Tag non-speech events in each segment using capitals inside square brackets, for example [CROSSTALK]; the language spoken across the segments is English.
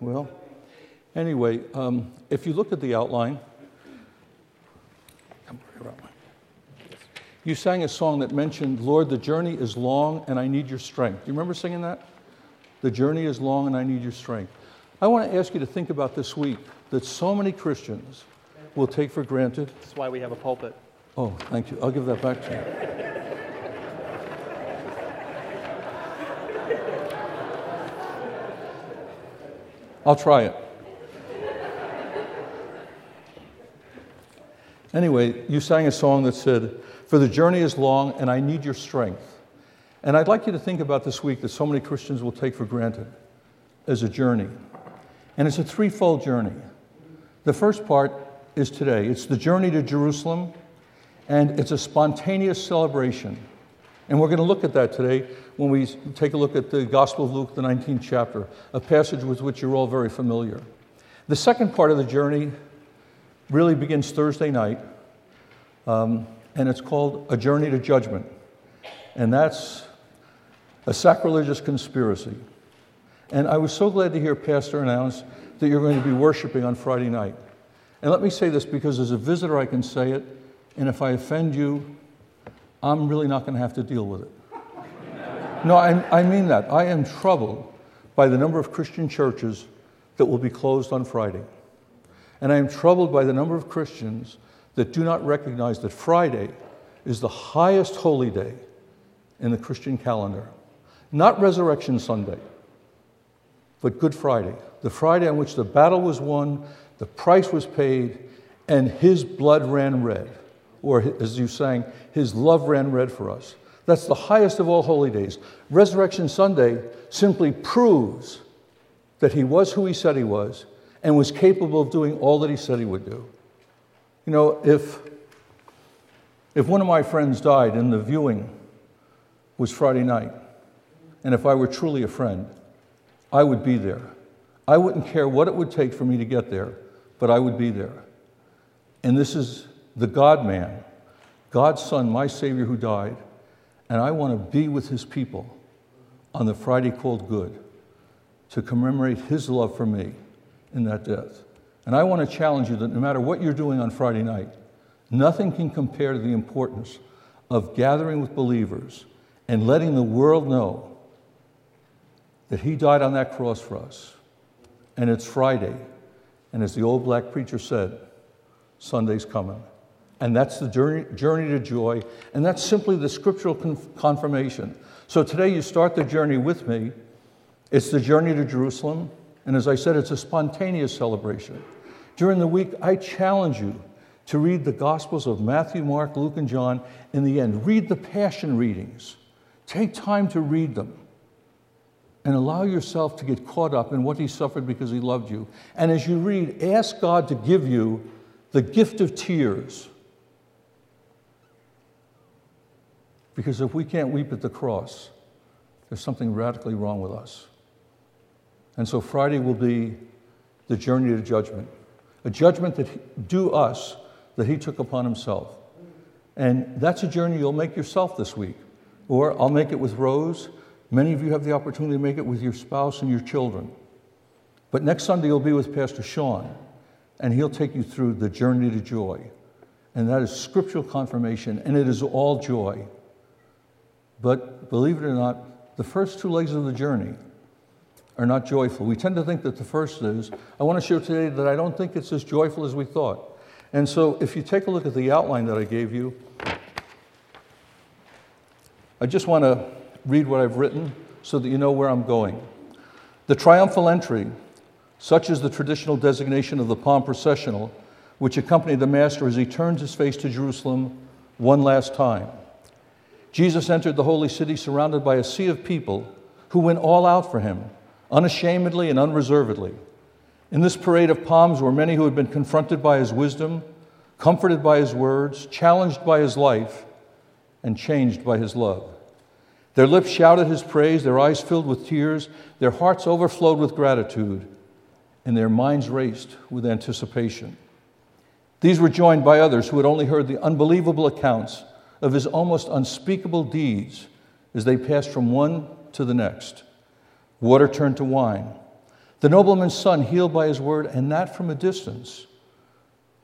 Well, anyway, um, if you look at the outline, you sang a song that mentioned, Lord, the journey is long and I need your strength. Do you remember singing that? The journey is long and I need your strength. I want to ask you to think about this week that so many Christians will take for granted. That's why we have a pulpit. Oh, thank you. I'll give that back to you. I'll try it. Anyway, you sang a song that said, For the journey is long and I need your strength. And I'd like you to think about this week that so many Christians will take for granted as a journey. And it's a threefold journey. The first part is today it's the journey to Jerusalem, and it's a spontaneous celebration. And we're going to look at that today when we take a look at the Gospel of Luke, the 19th chapter, a passage with which you're all very familiar. The second part of the journey really begins Thursday night, um, and it's called A Journey to Judgment. And that's a sacrilegious conspiracy. And I was so glad to hear Pastor announce that you're going to be worshiping on Friday night. And let me say this because as a visitor, I can say it, and if I offend you, I'm really not going to have to deal with it. No, I, I mean that. I am troubled by the number of Christian churches that will be closed on Friday. And I am troubled by the number of Christians that do not recognize that Friday is the highest holy day in the Christian calendar. Not Resurrection Sunday, but Good Friday, the Friday on which the battle was won, the price was paid, and his blood ran red. Or, as you sang, his love ran red for us. That's the highest of all holy days. Resurrection Sunday simply proves that he was who he said he was and was capable of doing all that he said he would do. You know, if, if one of my friends died and the viewing was Friday night, and if I were truly a friend, I would be there. I wouldn't care what it would take for me to get there, but I would be there. And this is the God man, God's Son, my Savior who died, and I want to be with his people on the Friday called Good to commemorate his love for me in that death. And I want to challenge you that no matter what you're doing on Friday night, nothing can compare to the importance of gathering with believers and letting the world know that he died on that cross for us. And it's Friday. And as the old black preacher said, Sunday's coming. And that's the journey, journey to joy. And that's simply the scriptural confirmation. So today you start the journey with me. It's the journey to Jerusalem. And as I said, it's a spontaneous celebration. During the week, I challenge you to read the Gospels of Matthew, Mark, Luke, and John in the end. Read the Passion readings. Take time to read them and allow yourself to get caught up in what he suffered because he loved you. And as you read, ask God to give you the gift of tears Because if we can't weep at the cross, there's something radically wrong with us. And so Friday will be the journey to judgment, a judgment that due us that he took upon himself. And that's a journey you'll make yourself this week. Or I'll make it with Rose. Many of you have the opportunity to make it with your spouse and your children. But next Sunday, you'll be with Pastor Sean, and he'll take you through the journey to joy. And that is scriptural confirmation, and it is all joy. But believe it or not, the first two legs of the journey are not joyful. We tend to think that the first is. I want to share today that I don't think it's as joyful as we thought. And so if you take a look at the outline that I gave you, I just want to read what I've written so that you know where I'm going. The triumphal entry, such is the traditional designation of the palm processional, which accompanied the Master as he turned his face to Jerusalem one last time. Jesus entered the holy city surrounded by a sea of people who went all out for him, unashamedly and unreservedly. In this parade of palms were many who had been confronted by his wisdom, comforted by his words, challenged by his life, and changed by his love. Their lips shouted his praise, their eyes filled with tears, their hearts overflowed with gratitude, and their minds raced with anticipation. These were joined by others who had only heard the unbelievable accounts of his almost unspeakable deeds as they passed from one to the next. Water turned to wine. the nobleman's son healed by his word, and that from a distance,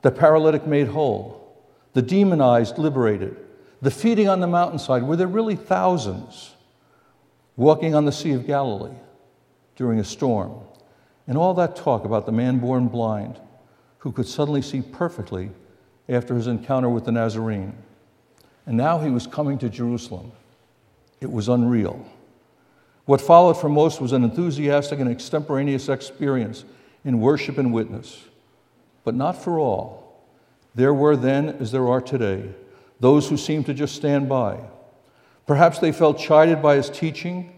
the paralytic made whole, the demonized liberated, the feeding on the mountainside, where there really thousands walking on the Sea of Galilee during a storm, and all that talk about the man born blind who could suddenly see perfectly after his encounter with the Nazarene. And now he was coming to Jerusalem. It was unreal. What followed for most was an enthusiastic and extemporaneous experience in worship and witness. But not for all. There were then, as there are today, those who seemed to just stand by. Perhaps they felt chided by his teaching,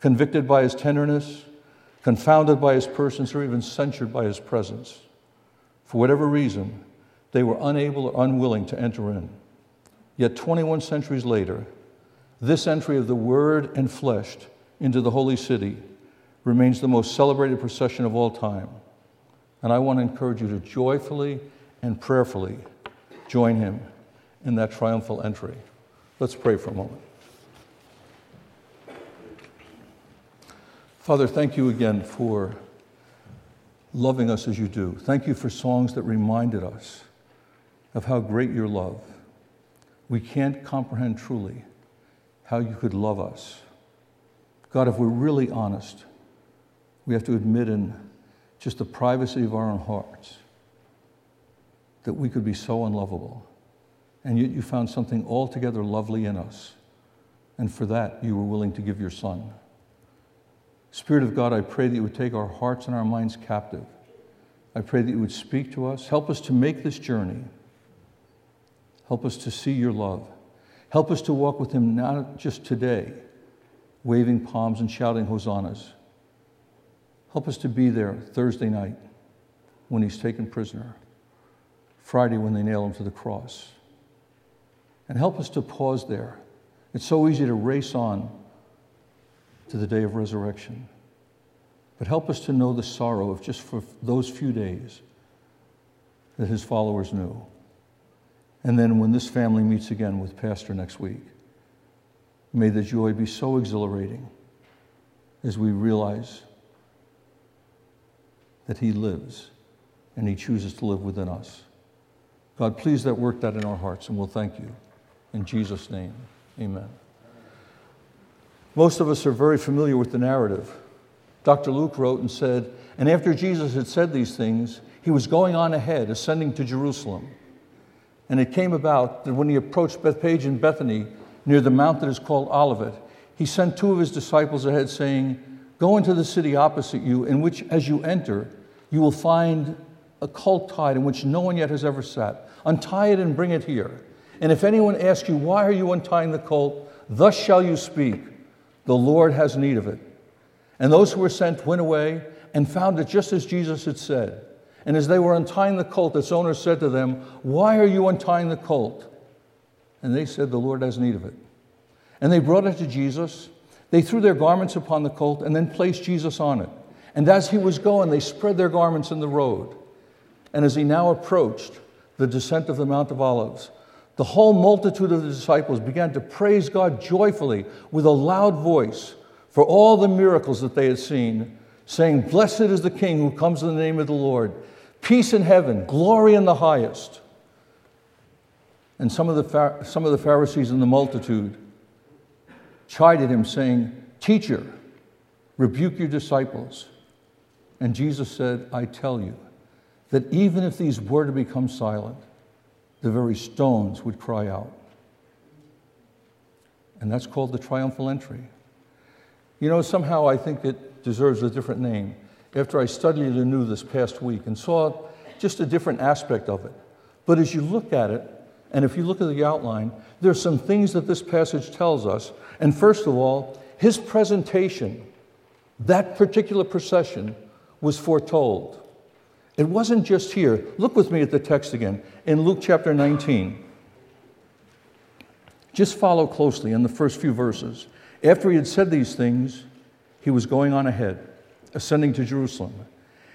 convicted by his tenderness, confounded by his persons, or even censured by his presence. For whatever reason, they were unable or unwilling to enter in. Yet 21 centuries later, this entry of the Word and fleshed into the holy city remains the most celebrated procession of all time. And I want to encourage you to joyfully and prayerfully join him in that triumphal entry. Let's pray for a moment. Father, thank you again for loving us as you do. Thank you for songs that reminded us of how great your love. We can't comprehend truly how you could love us. God, if we're really honest, we have to admit in just the privacy of our own hearts that we could be so unlovable. And yet you found something altogether lovely in us. And for that, you were willing to give your Son. Spirit of God, I pray that you would take our hearts and our minds captive. I pray that you would speak to us. Help us to make this journey. Help us to see your love. Help us to walk with him not just today, waving palms and shouting hosannas. Help us to be there Thursday night when he's taken prisoner, Friday when they nail him to the cross. And help us to pause there. It's so easy to race on to the day of resurrection. But help us to know the sorrow of just for those few days that his followers knew. And then when this family meets again with Pastor next week, may the joy be so exhilarating as we realize that he lives and he chooses to live within us. God, please that work that in our hearts, and we'll thank you. In Jesus' name, amen. Most of us are very familiar with the narrative. Dr. Luke wrote and said, And after Jesus had said these things, he was going on ahead, ascending to Jerusalem. And it came about that when he approached Bethphage and Bethany, near the mount that is called Olivet, he sent two of his disciples ahead, saying, Go into the city opposite you, in which, as you enter, you will find a colt tied in which no one yet has ever sat. Untie it and bring it here. And if anyone asks you, Why are you untying the colt? Thus shall you speak. The Lord has need of it. And those who were sent went away and found it just as Jesus had said. And as they were untying the colt, its owner said to them, Why are you untying the colt? And they said, The Lord has need of it. And they brought it to Jesus. They threw their garments upon the colt and then placed Jesus on it. And as he was going, they spread their garments in the road. And as he now approached the descent of the Mount of Olives, the whole multitude of the disciples began to praise God joyfully with a loud voice for all the miracles that they had seen, saying, Blessed is the King who comes in the name of the Lord, peace in heaven, glory in the highest. And some of the, some of the Pharisees in the multitude chided him, saying, Teacher, rebuke your disciples. And Jesus said, I tell you that even if these were to become silent, the very stones would cry out. And that's called the triumphal entry. You know, somehow I think it deserves a different name. After I studied anew this past week and saw just a different aspect of it. But as you look at it, and if you look at the outline, there's some things that this passage tells us. And first of all, his presentation, that particular procession, was foretold. It wasn't just here. Look with me at the text again in Luke chapter 19. Just follow closely in the first few verses. After he had said these things, he was going on ahead, ascending to Jerusalem.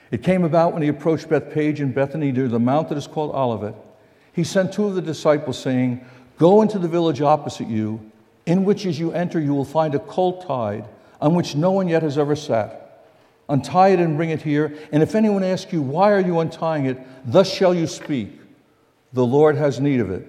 It came about when he approached Bethphage and Bethany near the mount that is called Olivet he sent two of the disciples, saying, Go into the village opposite you, in which as you enter you will find a colt tied, on which no one yet has ever sat. Untie it and bring it here. And if anyone asks you, Why are you untying it? Thus shall you speak. The Lord has need of it.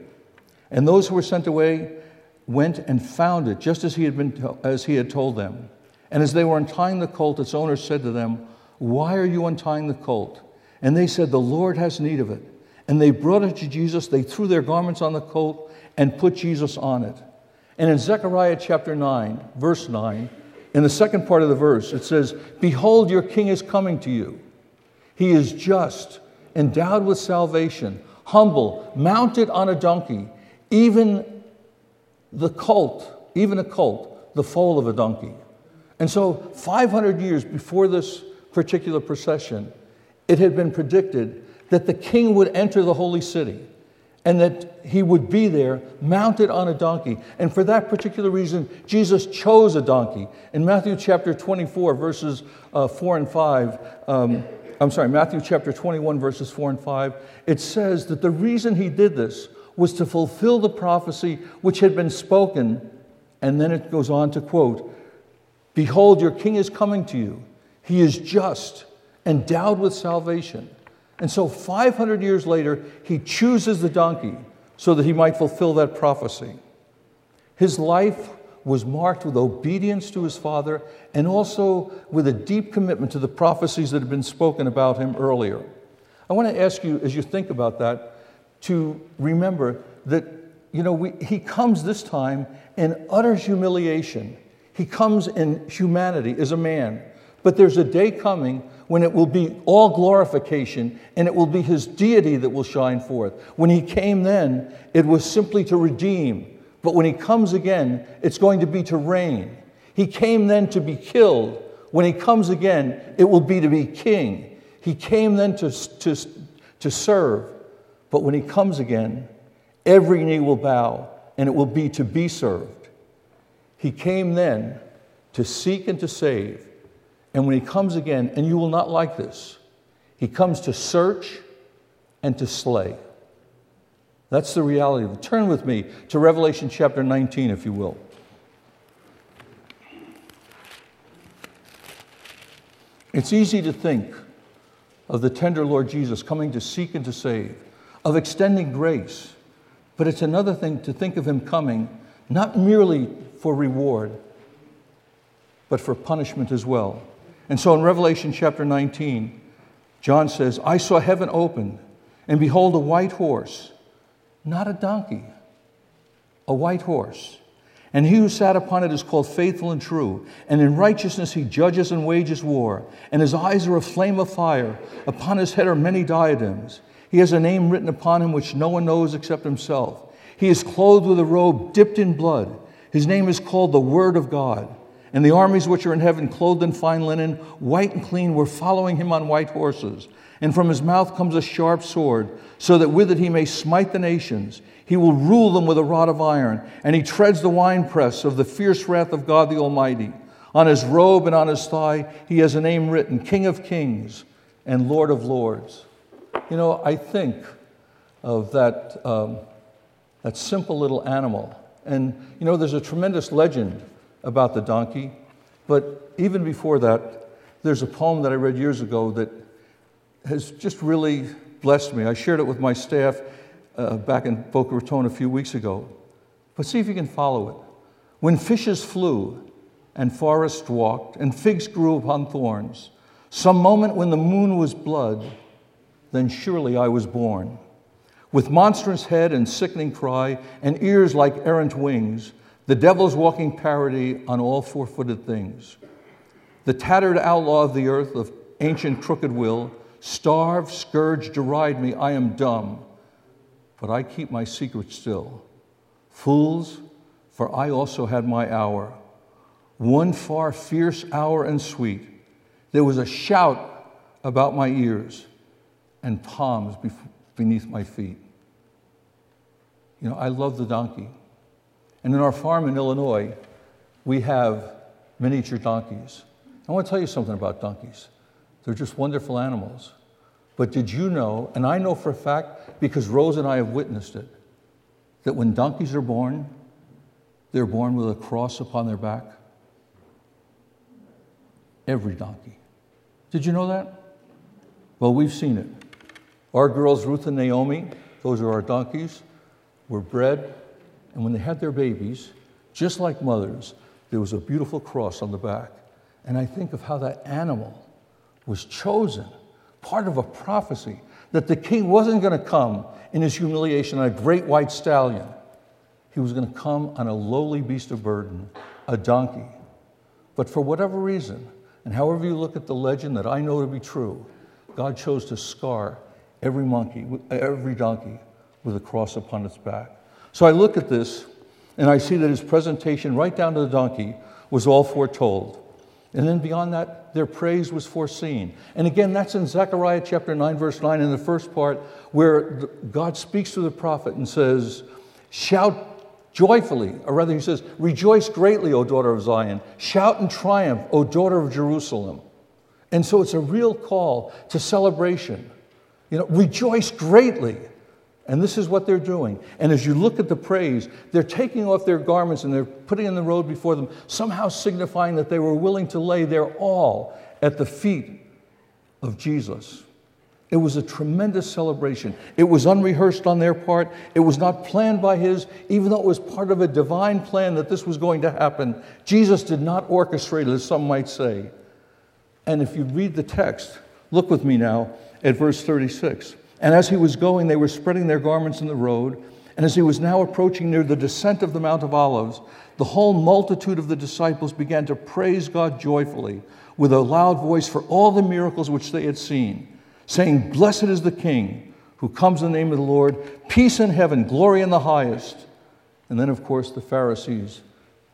And those who were sent away went and found it, just as he had, been to- as he had told them. And as they were untying the colt, its owner said to them, Why are you untying the colt? And they said, The Lord has need of it. And they brought it to Jesus. They threw their garments on the colt and put Jesus on it. And in Zechariah chapter 9, verse 9, in the second part of the verse, it says, Behold, your king is coming to you. He is just, endowed with salvation, humble, mounted on a donkey, even the colt, even a colt, the foal of a donkey. And so, 500 years before this particular procession, it had been predicted that the king would enter the holy city and that he would be there mounted on a donkey. And for that particular reason, Jesus chose a donkey. In Matthew chapter 24, verses uh, 4 and 5, um, I'm sorry, Matthew chapter 21, verses 4 and 5, it says that the reason he did this was to fulfill the prophecy which had been spoken. And then it goes on to quote, Behold, your king is coming to you. He is just, endowed with salvation. And so, 500 years later, he chooses the donkey so that he might fulfill that prophecy. His life was marked with obedience to his father and also with a deep commitment to the prophecies that had been spoken about him earlier. I want to ask you, as you think about that, to remember that, you know, we, he comes this time in utter humiliation. He comes in humanity as a man. But there's a day coming when it will be all glorification and it will be his deity that will shine forth. When he came then, it was simply to redeem. But when he comes again, it's going to be to reign. He came then to be killed. When he comes again, it will be to be king. He came then to, to, to serve. But when he comes again, every knee will bow and it will be to be served. He came then to seek and to save. And when he comes again, and you will not like this, he comes to search and to slay. That's the reality. Turn with me to Revelation chapter 19, if you will. It's easy to think of the tender Lord Jesus coming to seek and to save, of extending grace, but it's another thing to think of him coming not merely for reward, but for punishment as well. And so in Revelation chapter 19, John says, I saw heaven opened, and behold, a white horse, not a donkey, a white horse. And he who sat upon it is called faithful and true. And in righteousness he judges and wages war. And his eyes are a flame of fire. Upon his head are many diadems. He has a name written upon him which no one knows except himself. He is clothed with a robe dipped in blood. His name is called the Word of God. And the armies which are in heaven, clothed in fine linen, white and clean, were following him on white horses. And from his mouth comes a sharp sword, so that with it he may smite the nations. He will rule them with a rod of iron, and he treads the winepress of the fierce wrath of God the Almighty. On his robe and on his thigh, he has a name written King of Kings and Lord of Lords. You know, I think of that, um, that simple little animal. And, you know, there's a tremendous legend about the donkey. But even before that, there's a poem that I read years ago that has just really blessed me. I shared it with my staff uh, back in Boca Raton a few weeks ago. But see if you can follow it. When fishes flew and forests walked and figs grew upon thorns, some moment when the moon was blood, then surely I was born. With monstrous head and sickening cry and ears like errant wings, the devil's walking parody on all four footed things. The tattered outlaw of the earth of ancient crooked will, starve, scourge, deride me, I am dumb, but I keep my secret still. Fools, for I also had my hour, one far fierce hour and sweet. There was a shout about my ears and palms beneath my feet. You know, I love the donkey. And in our farm in Illinois, we have miniature donkeys. I want to tell you something about donkeys. They're just wonderful animals. But did you know, and I know for a fact because Rose and I have witnessed it, that when donkeys are born, they're born with a cross upon their back? Every donkey. Did you know that? Well, we've seen it. Our girls, Ruth and Naomi, those are our donkeys, were bred, and when they had their babies, just like mothers, there was a beautiful cross on the back. And I think of how that animal was chosen, part of a prophecy that the king wasn't going to come in his humiliation on a great white stallion. He was going to come on a lowly beast of burden, a donkey. But for whatever reason, and however you look at the legend that I know to be true, God chose to scar every monkey, every donkey with a cross upon its back. So I look at this and I see that his presentation, right down to the donkey, was all foretold. And then beyond that, their praise was foreseen. And again, that's in Zechariah chapter 9, verse 9, in the first part, where God speaks to the prophet and says, Shout joyfully, or rather, he says, Rejoice greatly, O daughter of Zion. Shout in triumph, O daughter of Jerusalem. And so it's a real call to celebration. You know, rejoice greatly. And this is what they're doing. And as you look at the praise, they're taking off their garments and they're putting in the road before them, somehow signifying that they were willing to lay their all at the feet of Jesus. It was a tremendous celebration. It was unrehearsed on their part. It was not planned by his, even though it was part of a divine plan that this was going to happen. Jesus did not orchestrate it, as some might say. And if you read the text, look with me now at verse 36. And as he was going, they were spreading their garments in the road. And as he was now approaching near the descent of the Mount of Olives, the whole multitude of the disciples began to praise God joyfully with a loud voice for all the miracles which they had seen, saying, Blessed is the King who comes in the name of the Lord, peace in heaven, glory in the highest. And then, of course, the Pharisees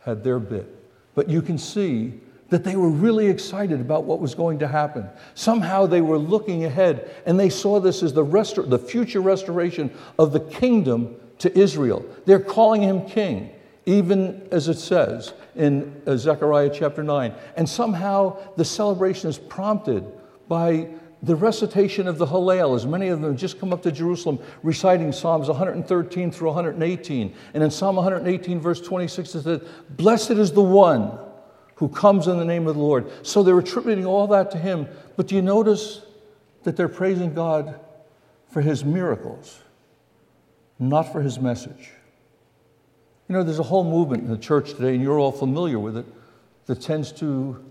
had their bit. But you can see that they were really excited about what was going to happen. Somehow they were looking ahead and they saw this as the, restor- the future restoration of the kingdom to Israel. They're calling him king, even as it says in uh, Zechariah chapter 9. And somehow the celebration is prompted by the recitation of the Hallel, as many of them just come up to Jerusalem reciting Psalms 113 through 118. And in Psalm 118, verse 26, it says, Blessed is the one who comes in the name of the Lord. So they're attributing all that to him. But do you notice that they're praising God for his miracles, not for his message? You know, there's a whole movement in the church today, and you're all familiar with it, that tends to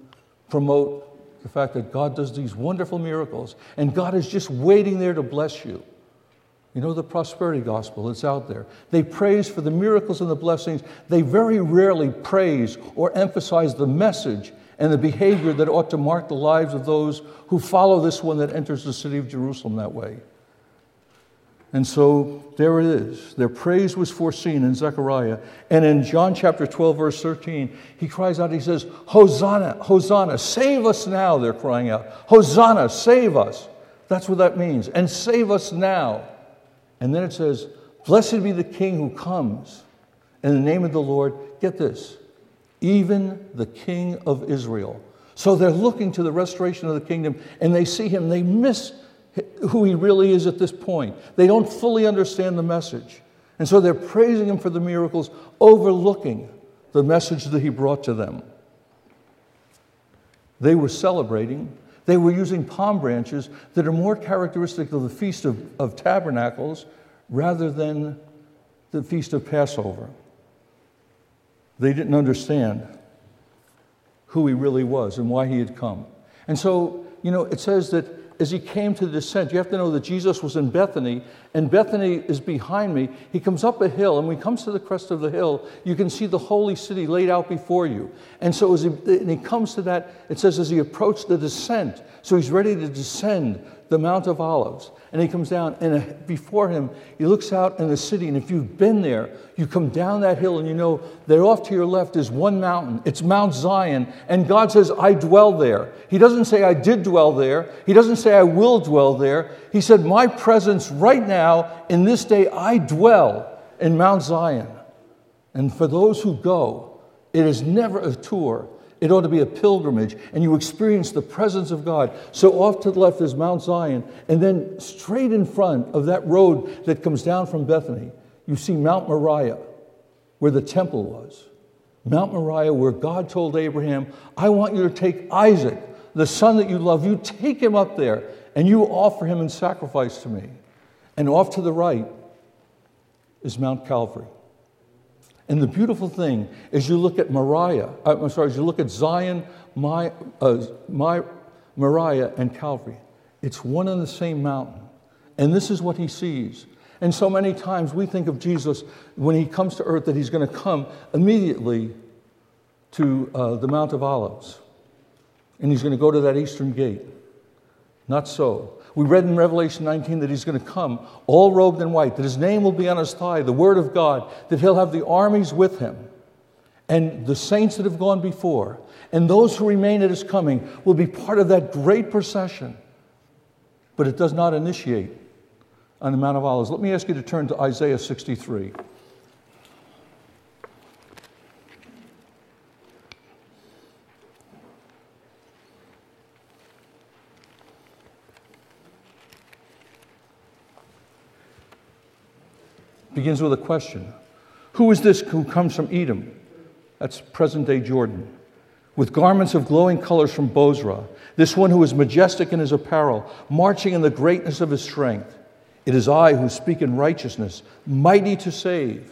promote the fact that God does these wonderful miracles, and God is just waiting there to bless you. You know the prosperity gospel, it's out there. They praise for the miracles and the blessings. They very rarely praise or emphasize the message and the behavior that ought to mark the lives of those who follow this one that enters the city of Jerusalem that way. And so there it is. Their praise was foreseen in Zechariah. And in John chapter 12, verse 13, he cries out, he says, Hosanna, Hosanna, save us now, they're crying out. Hosanna, save us. That's what that means. And save us now. And then it says, Blessed be the King who comes in the name of the Lord. Get this, even the King of Israel. So they're looking to the restoration of the kingdom and they see him. They miss who he really is at this point. They don't fully understand the message. And so they're praising him for the miracles, overlooking the message that he brought to them. They were celebrating they were using palm branches that are more characteristic of the Feast of, of Tabernacles rather than the Feast of Passover. They didn't understand who he really was and why he had come. And so, you know, it says that as he came to the descent, you have to know that Jesus was in Bethany, and Bethany is behind me. He comes up a hill, and when he comes to the crest of the hill, you can see the holy city laid out before you. And so as he, and he comes to that, it says, as he approached the descent, so he's ready to descend the Mount of Olives. And he comes down, and uh, before him, he looks out in the city. And if you've been there, you come down that hill, and you know that off to your left is one mountain. It's Mount Zion. And God says, I dwell there. He doesn't say, I did dwell there. He doesn't say, I will dwell there. He said, My presence right now, in this day, I dwell in Mount Zion. And for those who go, it is never a tour, it ought to be a pilgrimage, and you experience the presence of God. So off to the left is Mount Zion, and then straight in front of that road that comes down from Bethany, you see Mount Moriah, where the temple was. Mount Moriah, where God told Abraham, I want you to take Isaac, the son that you love, you take him up there and you offer him in sacrifice to me. And off to the right is Mount Calvary. And the beautiful thing is you look at Moriah, uh, I'm sorry, as you look at Zion, my, uh, my, Moriah, and Calvary. It's one and the same mountain. And this is what he sees. And so many times we think of Jesus when he comes to earth that he's going to come immediately to uh, the Mount of Olives and he's going to go to that eastern gate. Not so. We read in Revelation 19 that he's going to come all robed in white, that his name will be on his thigh, the word of God, that he'll have the armies with him, and the saints that have gone before, and those who remain at his coming will be part of that great procession. But it does not initiate on the Mount of Olives. Let me ask you to turn to Isaiah 63. Begins with a question Who is this who comes from Edom? That's present day Jordan. With garments of glowing colors from Bozrah, this one who is majestic in his apparel, marching in the greatness of his strength. It is I who speak in righteousness, mighty to save.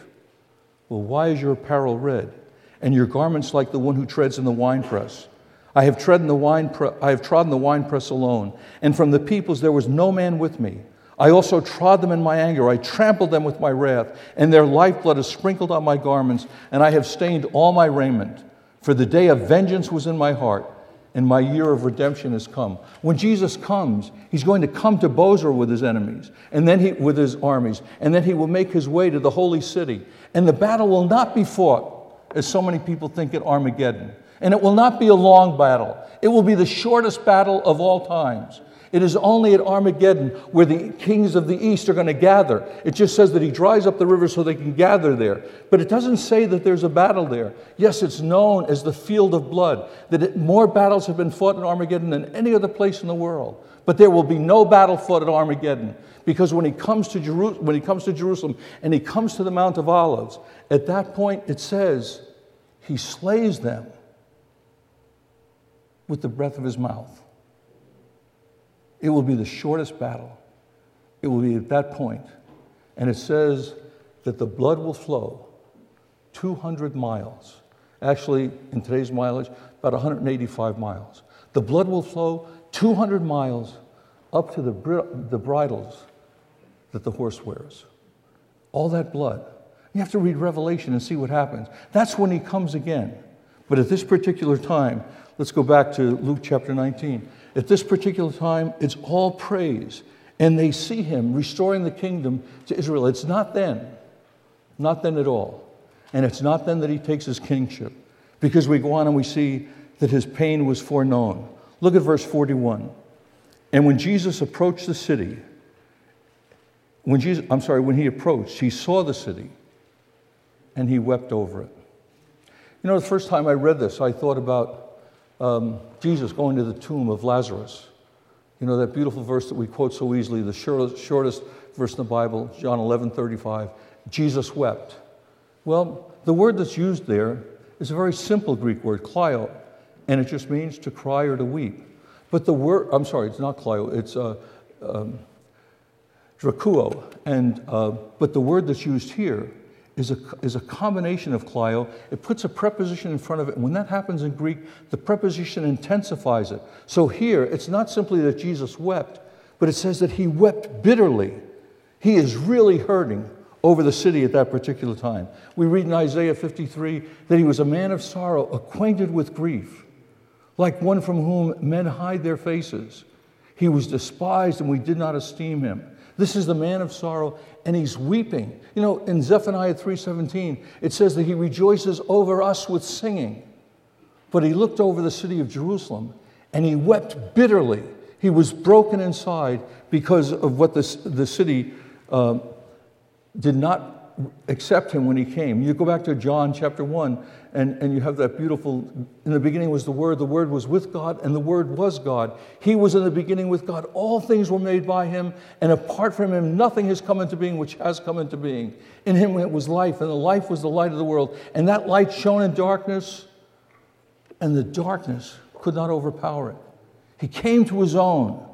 Well, why is your apparel red, and your garments like the one who treads in the winepress? I have, trodden the wine pre- I have trodden the winepress alone, and from the peoples there was no man with me. I also trod them in my anger. I trampled them with my wrath, and their lifeblood is sprinkled on my garments, and I have stained all my raiment. For the day of vengeance was in my heart, and my year of redemption has come. When Jesus comes, he's going to come to Bozrah with his enemies, and then he, with his armies, and then he will make his way to the holy city. And the battle will not be fought, as so many people think at Armageddon. And it will not be a long battle. It will be the shortest battle of all times. It is only at Armageddon where the kings of the east are going to gather. It just says that he dries up the river so they can gather there. But it doesn't say that there's a battle there. Yes, it's known as the field of blood, that it, more battles have been fought in Armageddon than any other place in the world. But there will be no battle fought at Armageddon because when he comes to, Jeru- when he comes to Jerusalem and he comes to the Mount of Olives, at that point it says he slays them with the breath of his mouth. It will be the shortest battle. It will be at that point. And it says that the blood will flow 200 miles. Actually, in today's mileage, about 185 miles. The blood will flow 200 miles up to the, the bridles that the horse wears. All that blood. You have to read Revelation and see what happens. That's when he comes again. But at this particular time, let's go back to Luke chapter 19. At this particular time, it's all praise. And they see him restoring the kingdom to Israel. It's not then, not then at all. And it's not then that he takes his kingship, because we go on and we see that his pain was foreknown. Look at verse 41. And when Jesus approached the city, when Jesus, I'm sorry, when he approached, he saw the city and he wept over it. You know, the first time I read this, I thought about um, Jesus going to the tomb of Lazarus. You know, that beautiful verse that we quote so easily, the shortest, shortest verse in the Bible, John 11 35. Jesus wept. Well, the word that's used there is a very simple Greek word, klaio, and it just means to cry or to weep. But the word, I'm sorry, it's not klaio, it's uh, um, dakruo. And, uh, but the word that's used here is a, is a combination of klaio. It puts a preposition in front of it. And when that happens in Greek, the preposition intensifies it. So here, it's not simply that Jesus wept, but it says that he wept bitterly. He is really hurting over the city at that particular time. We read in Isaiah 53 that he was a man of sorrow, acquainted with grief, like one from whom men hide their faces. He was despised, and we did not esteem him. This is the man of sorrow, and he's weeping. You know, in Zephaniah 3:17, it says that he rejoices over us with singing. But he looked over the city of Jerusalem and he wept bitterly. He was broken inside because of what the, the city uh, did accept him when he came. You go back to John chapter 1, and, and you have that beautiful, in the beginning was the Word, the Word was with God, and the Word was God. He was in the beginning with God. All things were made by him, and apart from him, nothing has come into being which has come into being. In him it was life, and the life was the light of the world. And that light shone in darkness, and the darkness could not overpower it. He came to his own,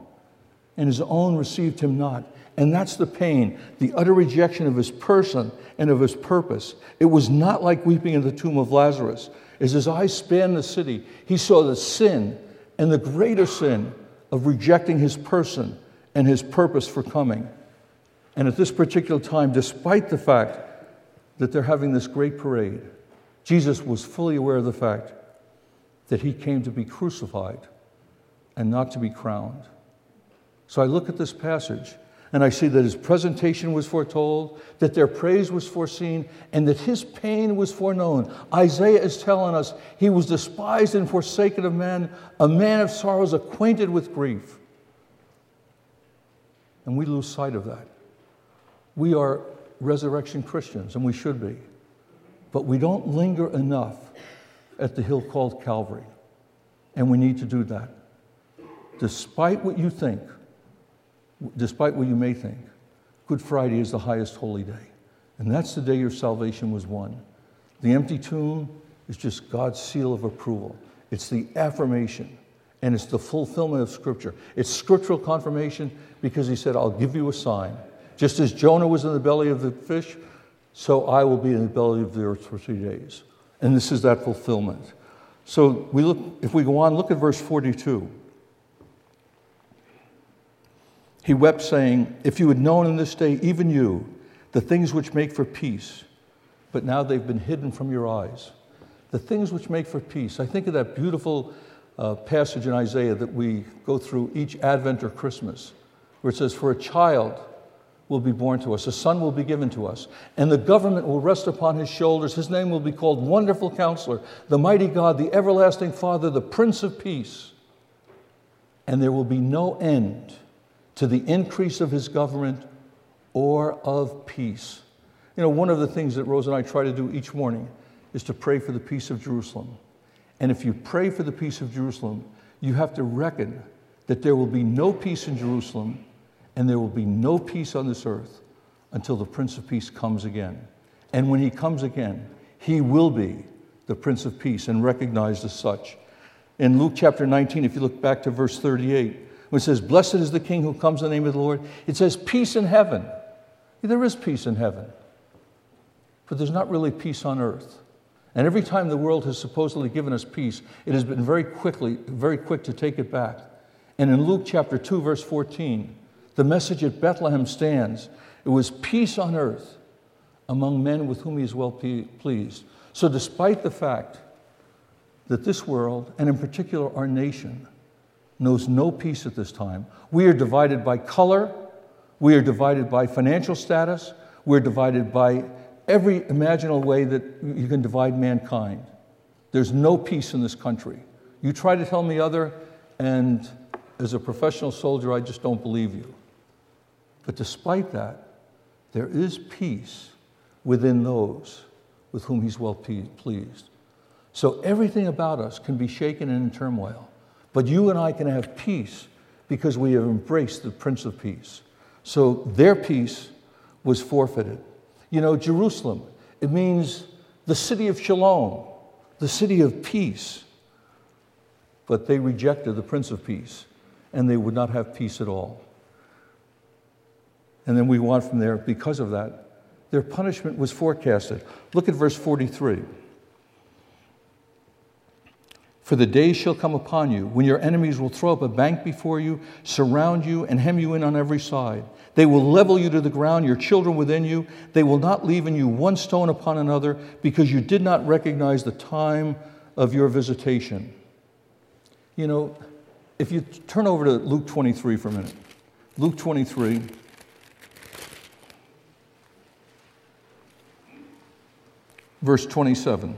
and his own received him not. And that's the pain, the utter rejection of his person and of his purpose. It was not like weeping in the tomb of Lazarus. As his eyes spanned the city, he saw the sin and the greater sin of rejecting his person and his purpose for coming. And at this particular time, despite the fact that they're having this great parade, Jesus was fully aware of the fact that he came to be crucified and not to be crowned. So I look at this passage and I see that his presentation was foretold, that their praise was foreseen, and that his pain was foreknown. Isaiah is telling us he was despised and forsaken of men, a man of sorrows, acquainted with grief. And we lose sight of that. We are resurrection Christians, and we should be. But we don't linger enough at the hill called Calvary. And we need to do that. Despite what you think, despite what you may think, Good Friday is the highest holy day. And that's the day your salvation was won. The empty tomb is just God's seal of approval, it's the affirmation, and it's the fulfillment of Scripture. It's scriptural confirmation because He said, I'll give you a sign. Just as Jonah was in the belly of the fish, so I will be in the belly of the earth for three days. And this is that fulfillment. So we look, if we go on, look at verse 42. He wept, saying, If you had known in this day, even you, the things which make for peace, but now they've been hidden from your eyes. The things which make for peace. I think of that beautiful uh, passage in Isaiah that we go through each Advent or Christmas, where it says, For a child will be born to us, a son will be given to us, and the government will rest upon his shoulders. His name will be called Wonderful Counselor, the Mighty God, the Everlasting Father, the Prince of Peace. And there will be no end to the increase of his government or of peace. You know, one of the things that Rose and I try to do each morning is to pray for the peace of Jerusalem. And if you pray for the peace of Jerusalem, you have to reckon that there will be no peace in Jerusalem and there will be no peace on this earth until the Prince of Peace comes again. And when he comes again, he will be the Prince of Peace and recognized as such. In Luke chapter 19, if you look back to verse 38, when it says, Blessed is the King who comes in the name of the Lord, it says, Peace in heaven. There is peace in heaven, but there's not really peace on earth. And every time the world has supposedly given us peace, it has been very quickly, very quick to take it back. And in Luke chapter 2, verse 14, the message at Bethlehem stands it was peace on earth among men with whom he is well pleased. So, despite the fact that this world, and in particular our nation, knows no peace at this time. We are divided by color, we are divided by financial status, we're divided by every imaginable way that you can divide mankind. There's no peace in this country. You try to tell me other, and as a professional soldier, I just don't believe you. But despite that, there is peace within those with whom he's well pleased. So everything about us can be shaken and in turmoil. But you and I can have peace because we have embraced the Prince of Peace. So their peace was forfeited. You know, Jerusalem, it means the city of shalom, the city of peace. But they rejected the Prince of Peace, and they would not have peace at all. And then we want from there, because of that, their punishment was forecasted. Look at verse 43. For the days shall come upon you when your enemies will throw up a bank before you, surround you, and hem you in on every side. They will level you to the ground, your children within you. They will not leave in you one stone upon another, because you did not recognize the time of your visitation. You know, if you turn over to Luke 23 for a minute, Luke 23. Verse 27.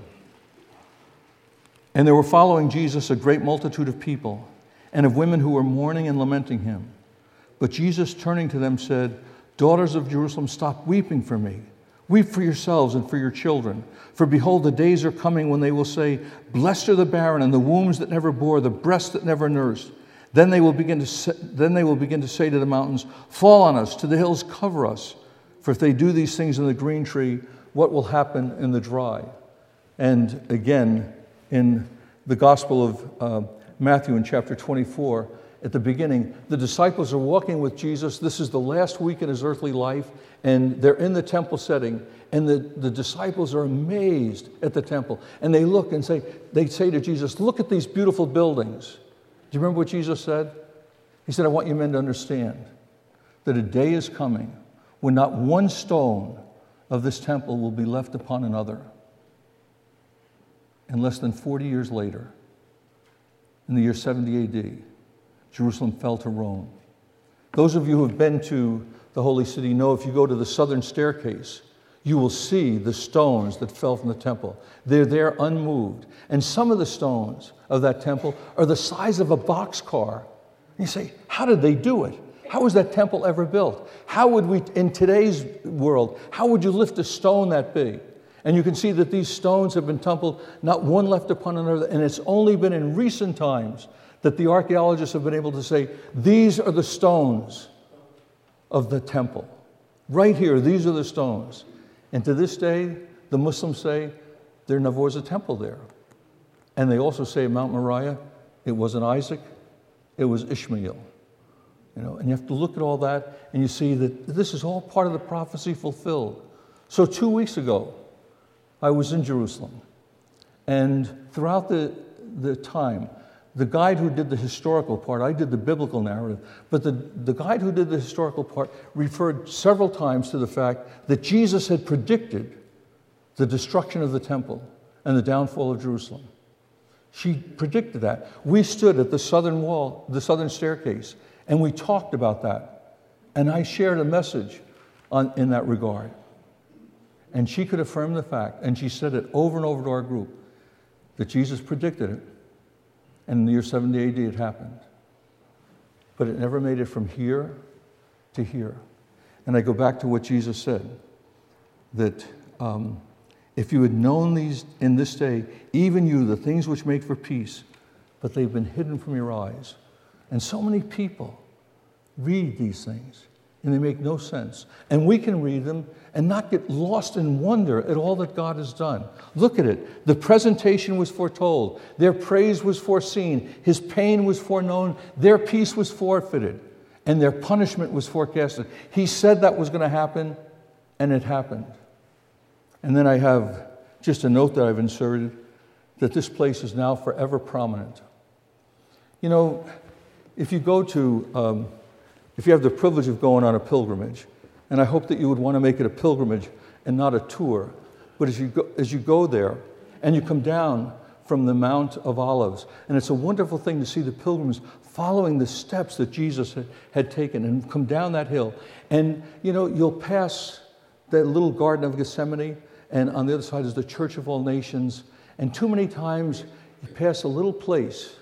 And there were following Jesus a great multitude of people and of women who were mourning and lamenting him. But Jesus, turning to them, said, Daughters of Jerusalem, stop weeping for me. Weep for yourselves and for your children. For behold, the days are coming when they will say, Blessed are the barren and the wombs that never bore, the breasts that never nursed. Then they will begin to say, then they will begin to say to the mountains, Fall on us, to the hills cover us. For if they do these things in the green tree, what will happen in the dry? And again, in the Gospel of uh, Matthew in chapter 24, at the beginning, the disciples are walking with Jesus. This is the last week in his earthly life, and they're in the temple setting, and the, the disciples are amazed at the temple. And they look and say, they say to Jesus, Look at these beautiful buildings. Do you remember what Jesus said? He said, I want you men to understand that a day is coming when not one stone of this temple will be left upon another. And less than 40 years later, in the year 70 AD, Jerusalem fell to Rome. Those of you who have been to the holy city know if you go to the southern staircase, you will see the stones that fell from the temple. They're there unmoved. And some of the stones of that temple are the size of a boxcar. You say, how did they do it? How was that temple ever built? How would we, in today's world, how would you lift a stone that big? And you can see that these stones have been tumbled, not one left upon another. And it's only been in recent times that the archaeologists have been able to say, these are the stones of the temple. Right here, these are the stones. And to this day, the Muslims say there never was a temple there. And they also say Mount Moriah, it wasn't Isaac, it was Ishmael. You know, and you have to look at all that and you see that this is all part of the prophecy fulfilled. So two weeks ago, I was in Jerusalem. And throughout the, the time, the guide who did the historical part, I did the biblical narrative, but the, the guide who did the historical part referred several times to the fact that Jesus had predicted the destruction of the temple and the downfall of Jerusalem. She predicted that. We stood at the southern wall, the southern staircase, and we talked about that. And I shared a message on, in that regard. And she could affirm the fact, and she said it over and over to our group, that Jesus predicted it. And in the year 70 AD, it happened. But it never made it from here to here. And I go back to what Jesus said that um, if you had known these in this day, even you, the things which make for peace, but they've been hidden from your eyes. And so many people read these things and they make no sense. And we can read them and not get lost in wonder at all that God has done. Look at it. The presentation was foretold, their praise was foreseen, his pain was foreknown, their peace was forfeited, and their punishment was forecasted. He said that was going to happen, and it happened. And then I have just a note that I've inserted that this place is now forever prominent. You know, if you go to, um, if you have the privilege of going on a pilgrimage, and I hope that you would want to make it a pilgrimage and not a tour, but as you go, as you go there and you come down from the Mount of Olives, and it's a wonderful thing to see the pilgrims following the steps that Jesus had, taken and come down that hill. And you know, you'll pass that little Garden of Gethsemane, and on the other side is the Church of All Nations. And too many times you pass a little place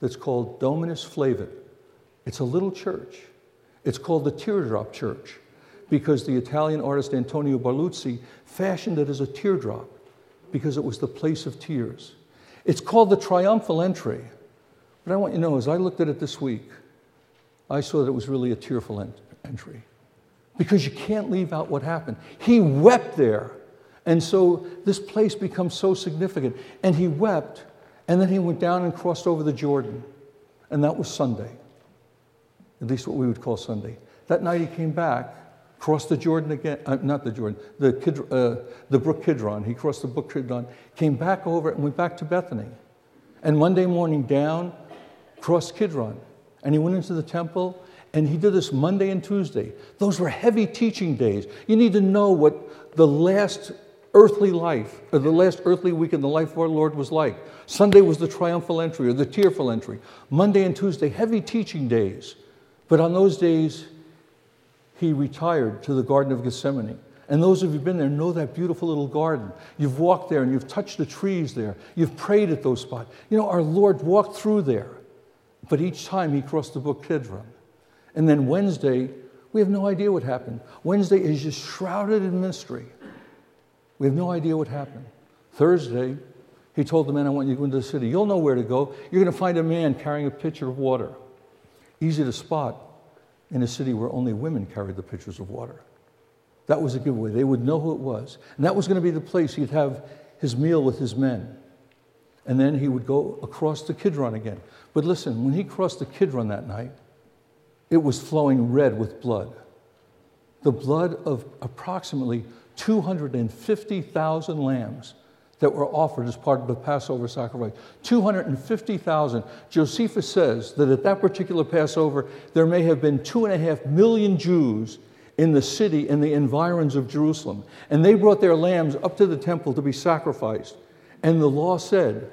that's called Dominus Flevit. It's a little church. It's called the Teardrop Church because the Italian artist Antonio Barluzzi fashioned it as a teardrop because it was the place of tears. It's called the triumphal entry. But I want you to know, as I looked at it this week, I saw that it was really a tearful ent- entry because you can't leave out what happened. He wept there. And so this place becomes so significant. And he wept, and then he went down and crossed over the Jordan. And that was Sunday, at least what we would call Sunday. That night he came back, crossed the Jordan again, uh, not the Jordan, the, uh, the brook Kidron. He crossed the brook Kidron, came back over and went back to Bethany. And Monday morning down, crossed Kidron. And he went into the temple and he did this Monday and Tuesday. Those were heavy teaching days. You need to know what the last earthly life, or the last earthly week in the life of our Lord was like. Sunday was the triumphal entry or the tearful entry. Monday and Tuesday, heavy teaching days. But on those days, he retired to the Garden of Gethsemane. And those of you who've been there know that beautiful little garden. You've walked there and you've touched the trees there. You've prayed at those spots. You know, our Lord walked through there, but each time he crossed the brook Kidron. And then Wednesday, we have no idea what happened. Wednesday is just shrouded in mystery. We have no idea what happened. Thursday, he told the man, I want you to go into the city. You'll know where to go. You're going to find a man carrying a pitcher of water. Easy to spot in a city where only women carried the pitchers of water. That was a giveaway. They would know who it was. And that was going to be the place he'd have his meal with his men. And then he would go across the Kidron again. But listen, when he crossed the Kidron that night, it was flowing red with blood. The blood of approximately 250,000 lambs that were offered as part of the Passover sacrifice. 250,000. Josephus says that at that particular Passover, there may have been two and a half million Jews in the city and the environs of Jerusalem. And they brought their lambs up to the temple to be sacrificed. And the law said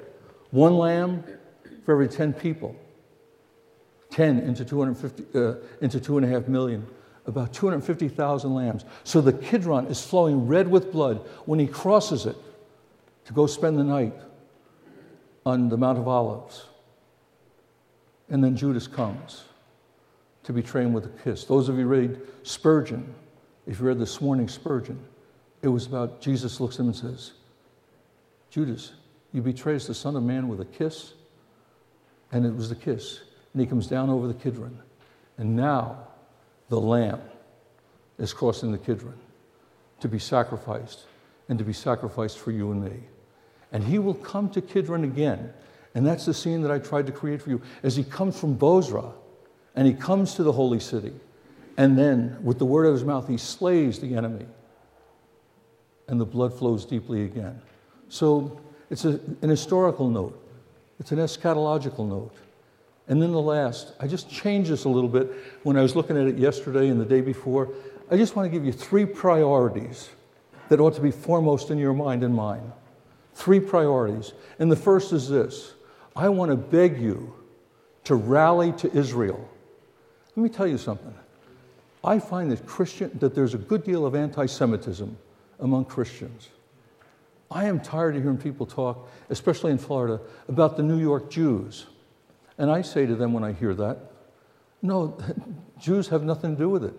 one lamb for every 10 people. 10 into, 250, uh, into two and a half million, about 250,000 lambs. So the Kidron is flowing red with blood when he crosses it to go spend the night on the Mount of Olives. And then Judas comes to betray him with a kiss. Those of you read Spurgeon, if you read this morning Spurgeon, it was about Jesus looks at him and says, Judas, you betrays the Son of Man with a kiss? And it was the kiss. And he comes down over the Kidron. And now the Lamb is crossing the Kidron to be sacrificed and to be sacrificed for you and me. And he will come to Kidron again. And that's the scene that I tried to create for you. As he comes from Bozrah and he comes to the holy city, and then with the word of his mouth, he slays the enemy. And the blood flows deeply again. So it's a, an historical note, it's an eschatological note. And then the last, I just changed this a little bit when I was looking at it yesterday and the day before. I just want to give you three priorities that ought to be foremost in your mind and mine. Three priorities. And the first is this I want to beg you to rally to Israel. Let me tell you something. I find that Christian that there's a good deal of anti-Semitism among Christians. I am tired of hearing people talk, especially in Florida, about the New York Jews. And I say to them when I hear that, no, [LAUGHS] Jews have nothing to do with it.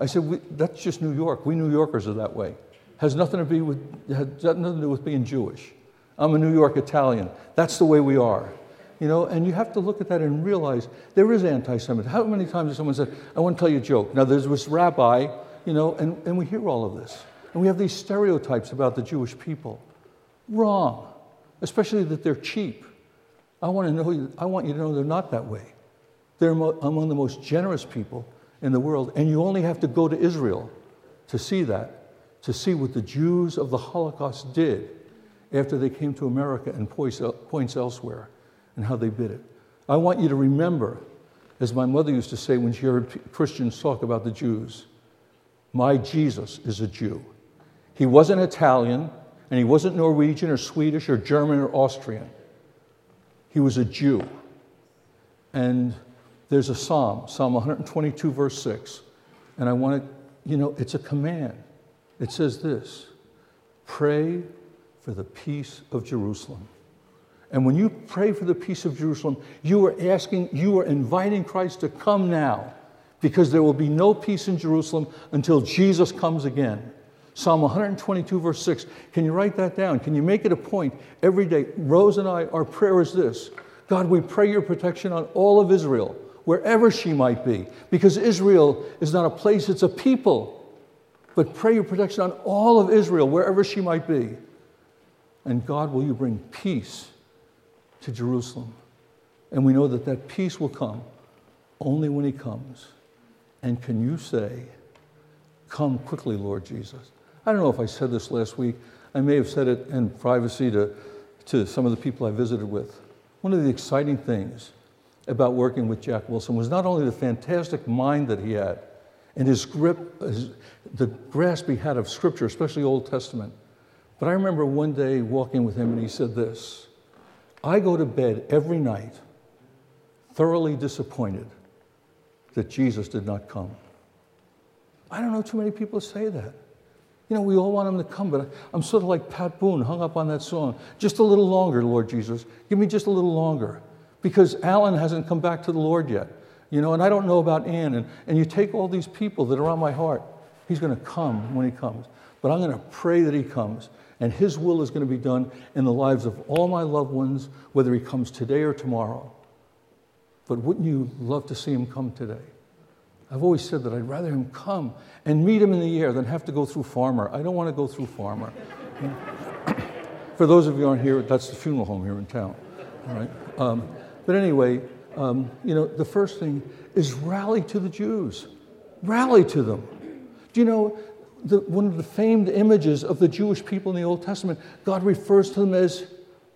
I said, that's just New York. We New Yorkers are that way has nothing to, be with, has nothing to do with being Jewish. I'm a New York Italian. That's the way we are. You know, and you have to look at that and realize there is anti-Semitism. How many times has someone said, I want to tell you a joke? Now, there's this rabbi, you know, and, and we hear all of this. And we have these stereotypes about the Jewish people. Wrong, especially that they're cheap. I want, to know, I want you to know they're not that way. They're among the most generous people in the world, and you only have to go to Israel to see that to see what the Jews of the Holocaust did after they came to America and points elsewhere and how they did it. I want you to remember, as my mother used to say when she heard Christians talk about the Jews, my Jesus is a Jew. He wasn't Italian, and he wasn't Norwegian or Swedish or German or Austrian. He was a Jew. And there's a psalm, Psalm 122, verse 6. And I want to, you know, it's a command. It says this pray for the peace of Jerusalem. And when you pray for the peace of Jerusalem, you are asking, you are inviting Christ to come now because there will be no peace in Jerusalem until Jesus comes again. Psalm 122, verse 6. Can you write that down? Can you make it a point every day? Rose and I, our prayer is this God, we pray your protection on all of Israel, wherever she might be, because Israel is not a place, it's a people but pray your protection on all of Israel, wherever she might be. And God, will you bring peace to Jerusalem? And we know that that peace will come only when He comes. And can you say, Come quickly, Lord Jesus? I don't know if I said this last week. I may have said it in privacy to, to some of the people I visited with. One of the exciting things about working with Jack Wilson was not only the fantastic mind that he had, and his grip, his, the grasp he had of Scripture, especially Old Testament. But I remember one day walking with him and he said this I go to bed every night thoroughly disappointed that Jesus did not come. I don't know too many people say that. You know, we all want him to come, but I'm sort of like Pat Boone, hung up on that song. Just a little longer, Lord Jesus. Give me just a little longer. Because Alan hasn't come back to the Lord yet. You know, and I don't know about Ann. And, and you take all these people that are on my heart. He's going to come when he comes. But I'm going to pray that he comes. And his will is going to be done in the lives of all my loved ones, whether he comes today or tomorrow. But wouldn't you love to see him come today? I've always said that I'd rather him come and meet him in the air than have to go through Farmer. I don't want to go through Farmer. [COUGHS] For those of you who aren't here, that's the funeral home here in town. All right. Um, but anyway, um, you know, the first thing is rally to the Jews. Rally to them. Do you know the, one of the famed images of the Jewish people in the Old Testament? God refers to them as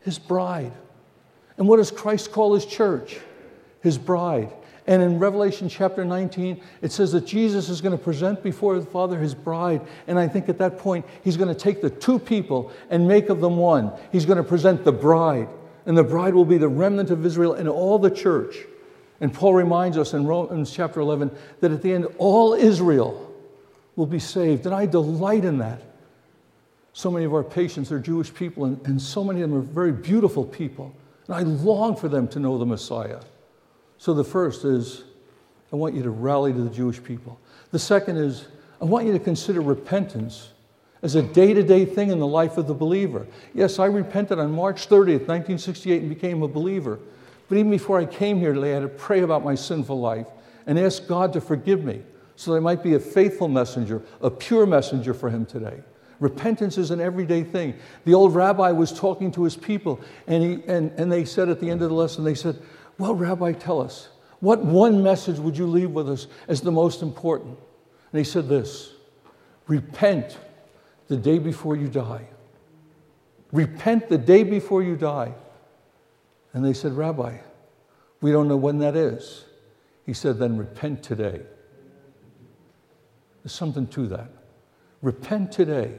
his bride. And what does Christ call his church? His bride. And in Revelation chapter 19, it says that Jesus is going to present before the Father his bride. And I think at that point, he's going to take the two people and make of them one. He's going to present the bride. And the bride will be the remnant of Israel and all the church. And Paul reminds us in Romans chapter 11 that at the end, all Israel will be saved. And I delight in that. So many of our patients are Jewish people, and, and so many of them are very beautiful people. And I long for them to know the Messiah. So the first is I want you to rally to the Jewish people. The second is I want you to consider repentance as a day to day thing in the life of the believer. Yes, I repented on March 30th, 1968, and became a believer. But even before I came here today, I had to pray about my sinful life and ask God to forgive me so that I might be a faithful messenger, a pure messenger for Him today. Repentance is an everyday thing. The old rabbi was talking to his people, and, he, and, and they said at the end of the lesson, they said, well, Rabbi, tell us, what one message would you leave with us as the most important? And he said this Repent the day before you die. Repent the day before you die. And they said, Rabbi, we don't know when that is. He said, then repent today. There's something to that. Repent today.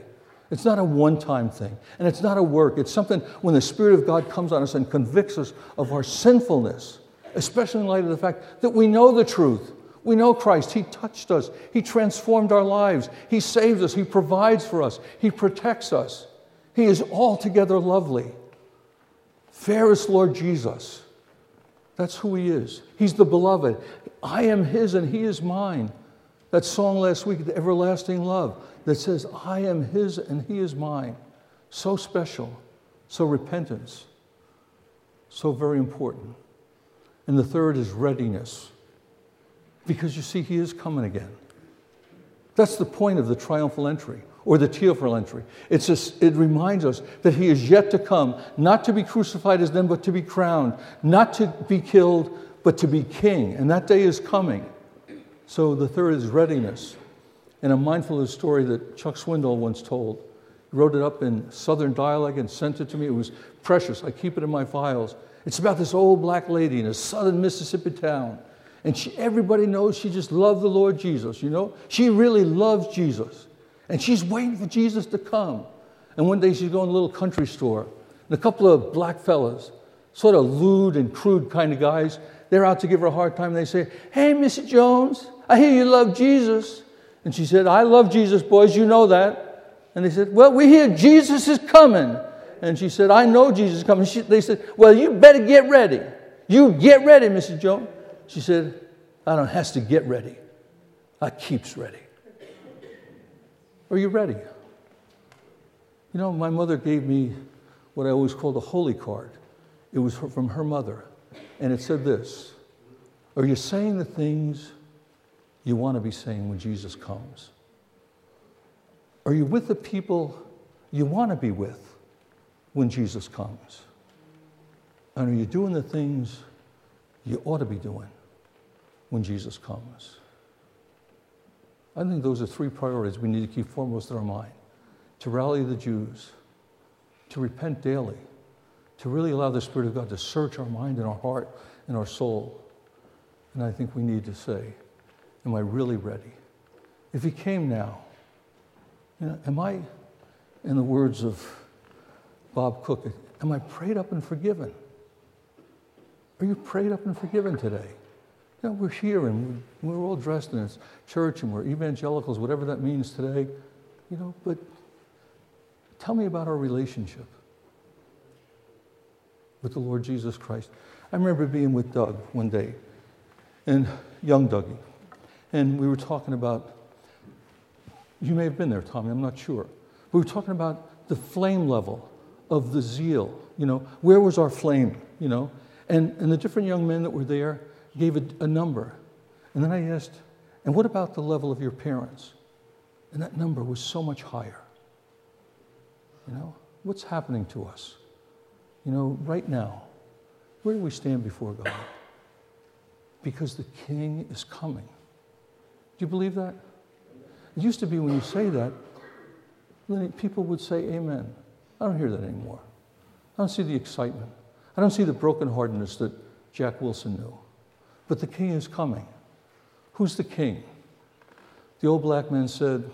It's not a one time thing, and it's not a work. It's something when the Spirit of God comes on us and convicts us of our sinfulness, especially in light of the fact that we know the truth. We know Christ. He touched us, He transformed our lives, He saves us, He provides for us, He protects us. He is altogether lovely. Fairest Lord Jesus. That's who He is. He's the beloved. I am His and He is mine. That song last week, The Everlasting Love that says, I am his and he is mine. So special. So repentance. So very important. And the third is readiness. Because you see, he is coming again. That's the point of the triumphal entry or the triumphal entry. It's it reminds us that he is yet to come, not to be crucified as them, but to be crowned, not to be killed, but to be king. And that day is coming. So the third is readiness. And I'm mindful of the story that Chuck Swindoll once told. He wrote it up in Southern dialect and sent it to me. It was precious. I keep it in my files. It's about this old black lady in a southern Mississippi town. And she, everybody knows she just loved the Lord Jesus, you know? She really loves Jesus. And she's waiting for Jesus to come. And one day she's going to a little country store. And a couple of black fellas, sort of lewd and crude kind of guys, they're out to give her a hard time. They say, Hey, Mrs. Jones, I hear you love Jesus. And she said, I love Jesus, boys, you know that. And they said, Well, we hear Jesus is coming. And she said, I know Jesus is coming. She, they said, Well, you better get ready. You get ready, Mrs. Jones. She said, I don't have to get ready. I keeps ready. Are you ready? You know, my mother gave me what I always called a holy card. It was from her mother. And it said this Are you saying the things you want to be saying when Jesus comes? Are you with the people you want to be with when Jesus comes? And are you doing the things you ought to be doing when Jesus comes? I think those are three priorities we need to keep foremost in our mind to rally the Jews, to repent daily, to really allow the Spirit of God to search our mind and our heart and our soul. And I think we need to say, Am I really ready? If he came now, you know, am I, in the words of Bob Cook, am I prayed up and forgiven? Are you prayed up and forgiven today? You know, we're here and we're all dressed in this church and we're evangelicals, whatever that means today, you know, but tell me about our relationship with the Lord Jesus Christ. I remember being with Doug one day, and young Dougie, and we were talking about, you may have been there, Tommy, I'm not sure. We were talking about the flame level of the zeal. You know, where was our flame? You know, and, and the different young men that were there gave a, a number. And then I asked, and what about the level of your parents? And that number was so much higher. You know? what's happening to us? You know, right now, where do we stand before God? Because the king is coming. Do you believe that? It used to be when you say that, people would say amen. I don't hear that anymore. I don't see the excitement. I don't see the brokenheartedness that Jack Wilson knew. But the king is coming. Who's the king? The old black man said,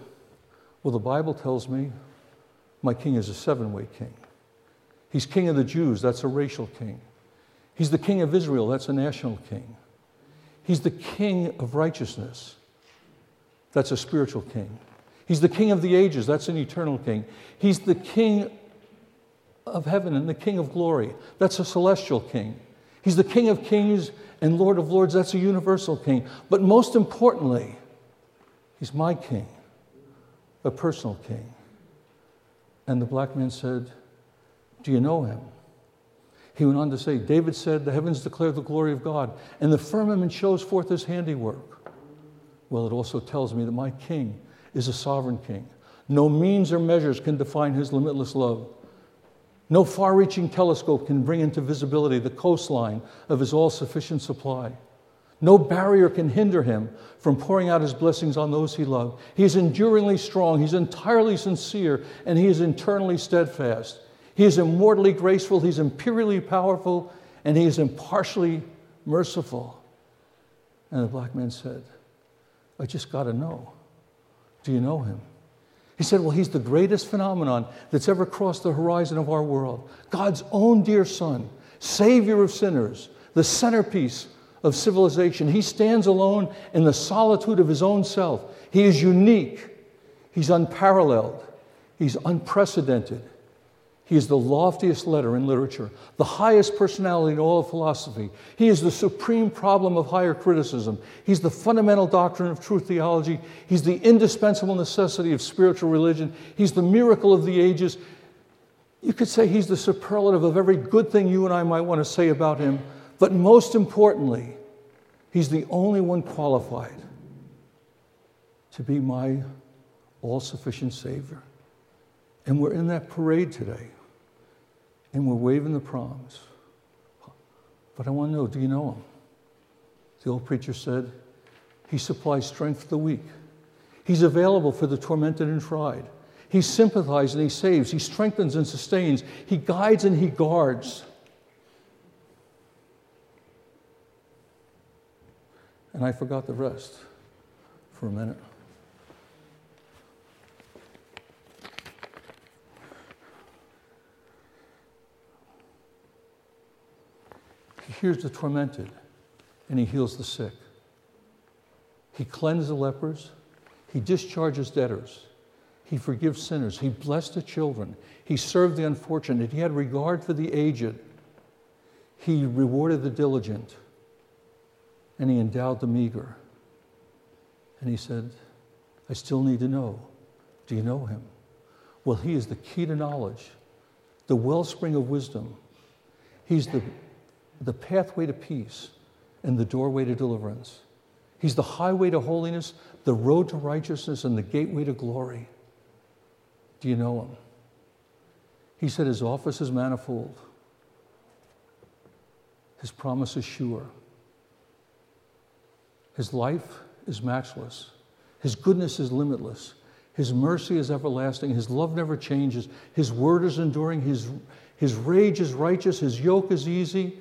Well, the Bible tells me my king is a seven way king. He's king of the Jews, that's a racial king. He's the king of Israel, that's a national king. He's the king of righteousness, that's a spiritual king. He's the king of the ages, that's an eternal king. He's the king of heaven and the king of glory, that's a celestial king. He's the king of kings and lord of lords, that's a universal king. But most importantly, he's my king, a personal king. And the black man said, Do you know him? He went on to say, David said, The heavens declare the glory of God, and the firmament shows forth his handiwork. Well, it also tells me that my king is a sovereign king. No means or measures can define his limitless love. No far reaching telescope can bring into visibility the coastline of his all sufficient supply. No barrier can hinder him from pouring out his blessings on those he loves. He is enduringly strong, he's entirely sincere, and he is internally steadfast. He is immortally graceful, he's imperially powerful, and he is impartially merciful. And the black man said, I just got to know. Do you know him? He said, Well, he's the greatest phenomenon that's ever crossed the horizon of our world. God's own dear son, savior of sinners, the centerpiece of civilization. He stands alone in the solitude of his own self. He is unique, he's unparalleled, he's unprecedented. He is the loftiest letter in literature, the highest personality in all of philosophy. He is the supreme problem of higher criticism. He's the fundamental doctrine of true theology. He's the indispensable necessity of spiritual religion. He's the miracle of the ages. You could say he's the superlative of every good thing you and I might want to say about him. But most importantly, he's the only one qualified to be my all sufficient Savior. And we're in that parade today and we're waving the proms. But I want to know do you know him? The old preacher said, He supplies strength for the weak. He's available for the tormented and tried. He sympathizes and he saves. He strengthens and sustains. He guides and he guards. And I forgot the rest for a minute. Hears the tormented and he heals the sick. He cleanses the lepers. He discharges debtors. He forgives sinners. He blessed the children. He served the unfortunate. He had regard for the aged. He rewarded the diligent. And he endowed the meager. And he said, I still need to know. Do you know him? Well, he is the key to knowledge, the wellspring of wisdom. He's the the pathway to peace and the doorway to deliverance. He's the highway to holiness, the road to righteousness, and the gateway to glory. Do you know him? He said his office is manifold, his promise is sure, his life is matchless, his goodness is limitless, his mercy is everlasting, his love never changes, his word is enduring, his, his rage is righteous, his yoke is easy,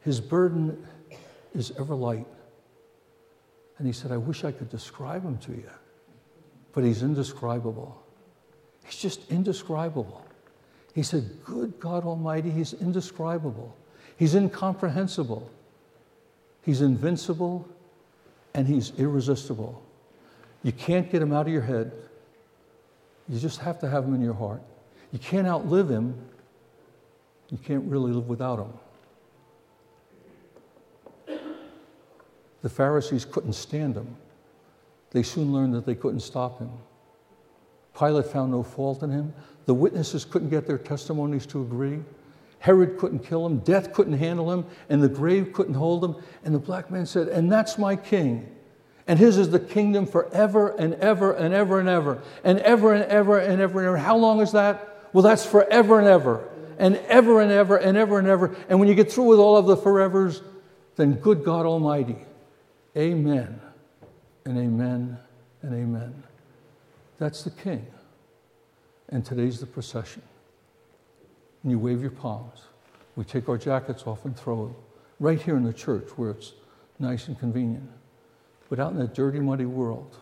his burden is ever light. And he said, I wish I could describe him to you, but he's indescribable. He's just indescribable. He said, Good God Almighty, he's indescribable. He's incomprehensible. He's invincible and he's irresistible. You can't get him out of your head. You just have to have him in your heart. You can't outlive him. You can't really live without him. The Pharisees couldn't stand him. They soon learned that they couldn't stop him. Pilate found no fault in him. The witnesses couldn't get their testimonies to agree. Herod couldn't kill him. Death couldn't handle him. And the grave couldn't hold him. And the black man said, And that's my king. And his is the kingdom forever and ever and ever and ever and ever and ever and ever and ever. How long is that? Well, that's forever and ever, and ever and ever and ever and ever. And when you get through with all of the forevers, then good God Almighty, amen and amen and amen. That's the King. And today's the procession. And you wave your palms. We take our jackets off and throw them right here in the church where it's nice and convenient. But out in that dirty, muddy world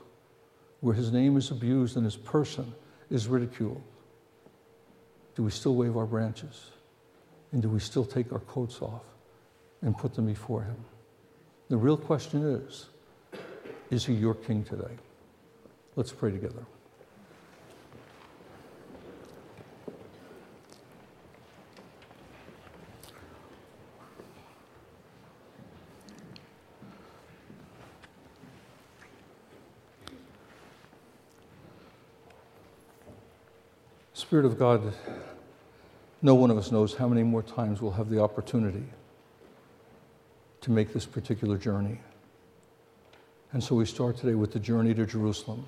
where his name is abused and his person is ridiculed, do we still wave our branches? And do we still take our coats off and put them before him? The real question is is he your king today? Let's pray together. Spirit of God, no one of us knows how many more times we'll have the opportunity to make this particular journey. And so we start today with the journey to Jerusalem.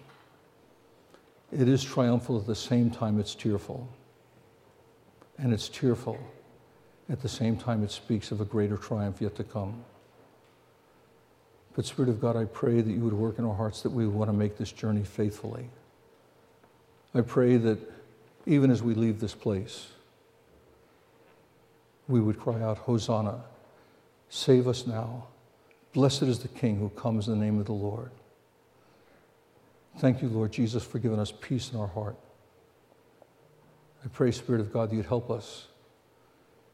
It is triumphal at the same time it's tearful. And it's tearful at the same time it speaks of a greater triumph yet to come. But, Spirit of God, I pray that you would work in our hearts that we would want to make this journey faithfully. I pray that even as we leave this place, we would cry out, Hosanna, save us now. Blessed is the King who comes in the name of the Lord. Thank you, Lord Jesus, for giving us peace in our heart. I pray, Spirit of God, that you'd help us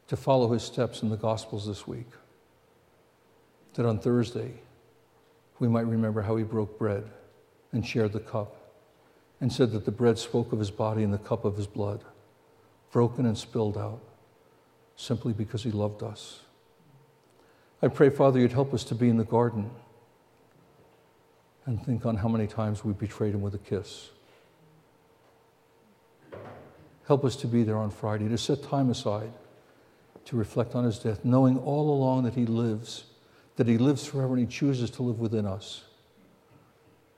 to follow his steps in the Gospels this week. That on Thursday, we might remember how he broke bread and shared the cup and said that the bread spoke of his body and the cup of his blood, broken and spilled out, simply because he loved us. I pray, Father, you'd help us to be in the garden and think on how many times we betrayed him with a kiss. Help us to be there on Friday, to set time aside to reflect on his death, knowing all along that he lives, that he lives forever and he chooses to live within us.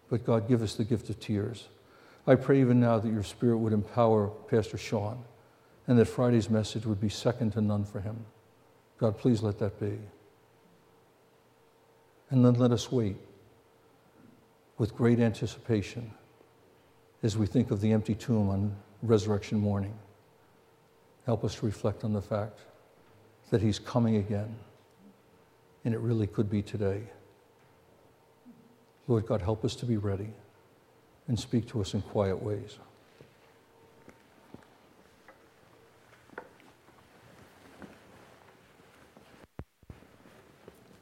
But God, give us the gift of tears. I pray even now that your Spirit would empower Pastor Sean and that Friday's message would be second to none for him. God, please let that be. And then let us wait with great anticipation as we think of the empty tomb on resurrection morning. Help us to reflect on the fact that he's coming again, and it really could be today. Lord God, help us to be ready and speak to us in quiet ways.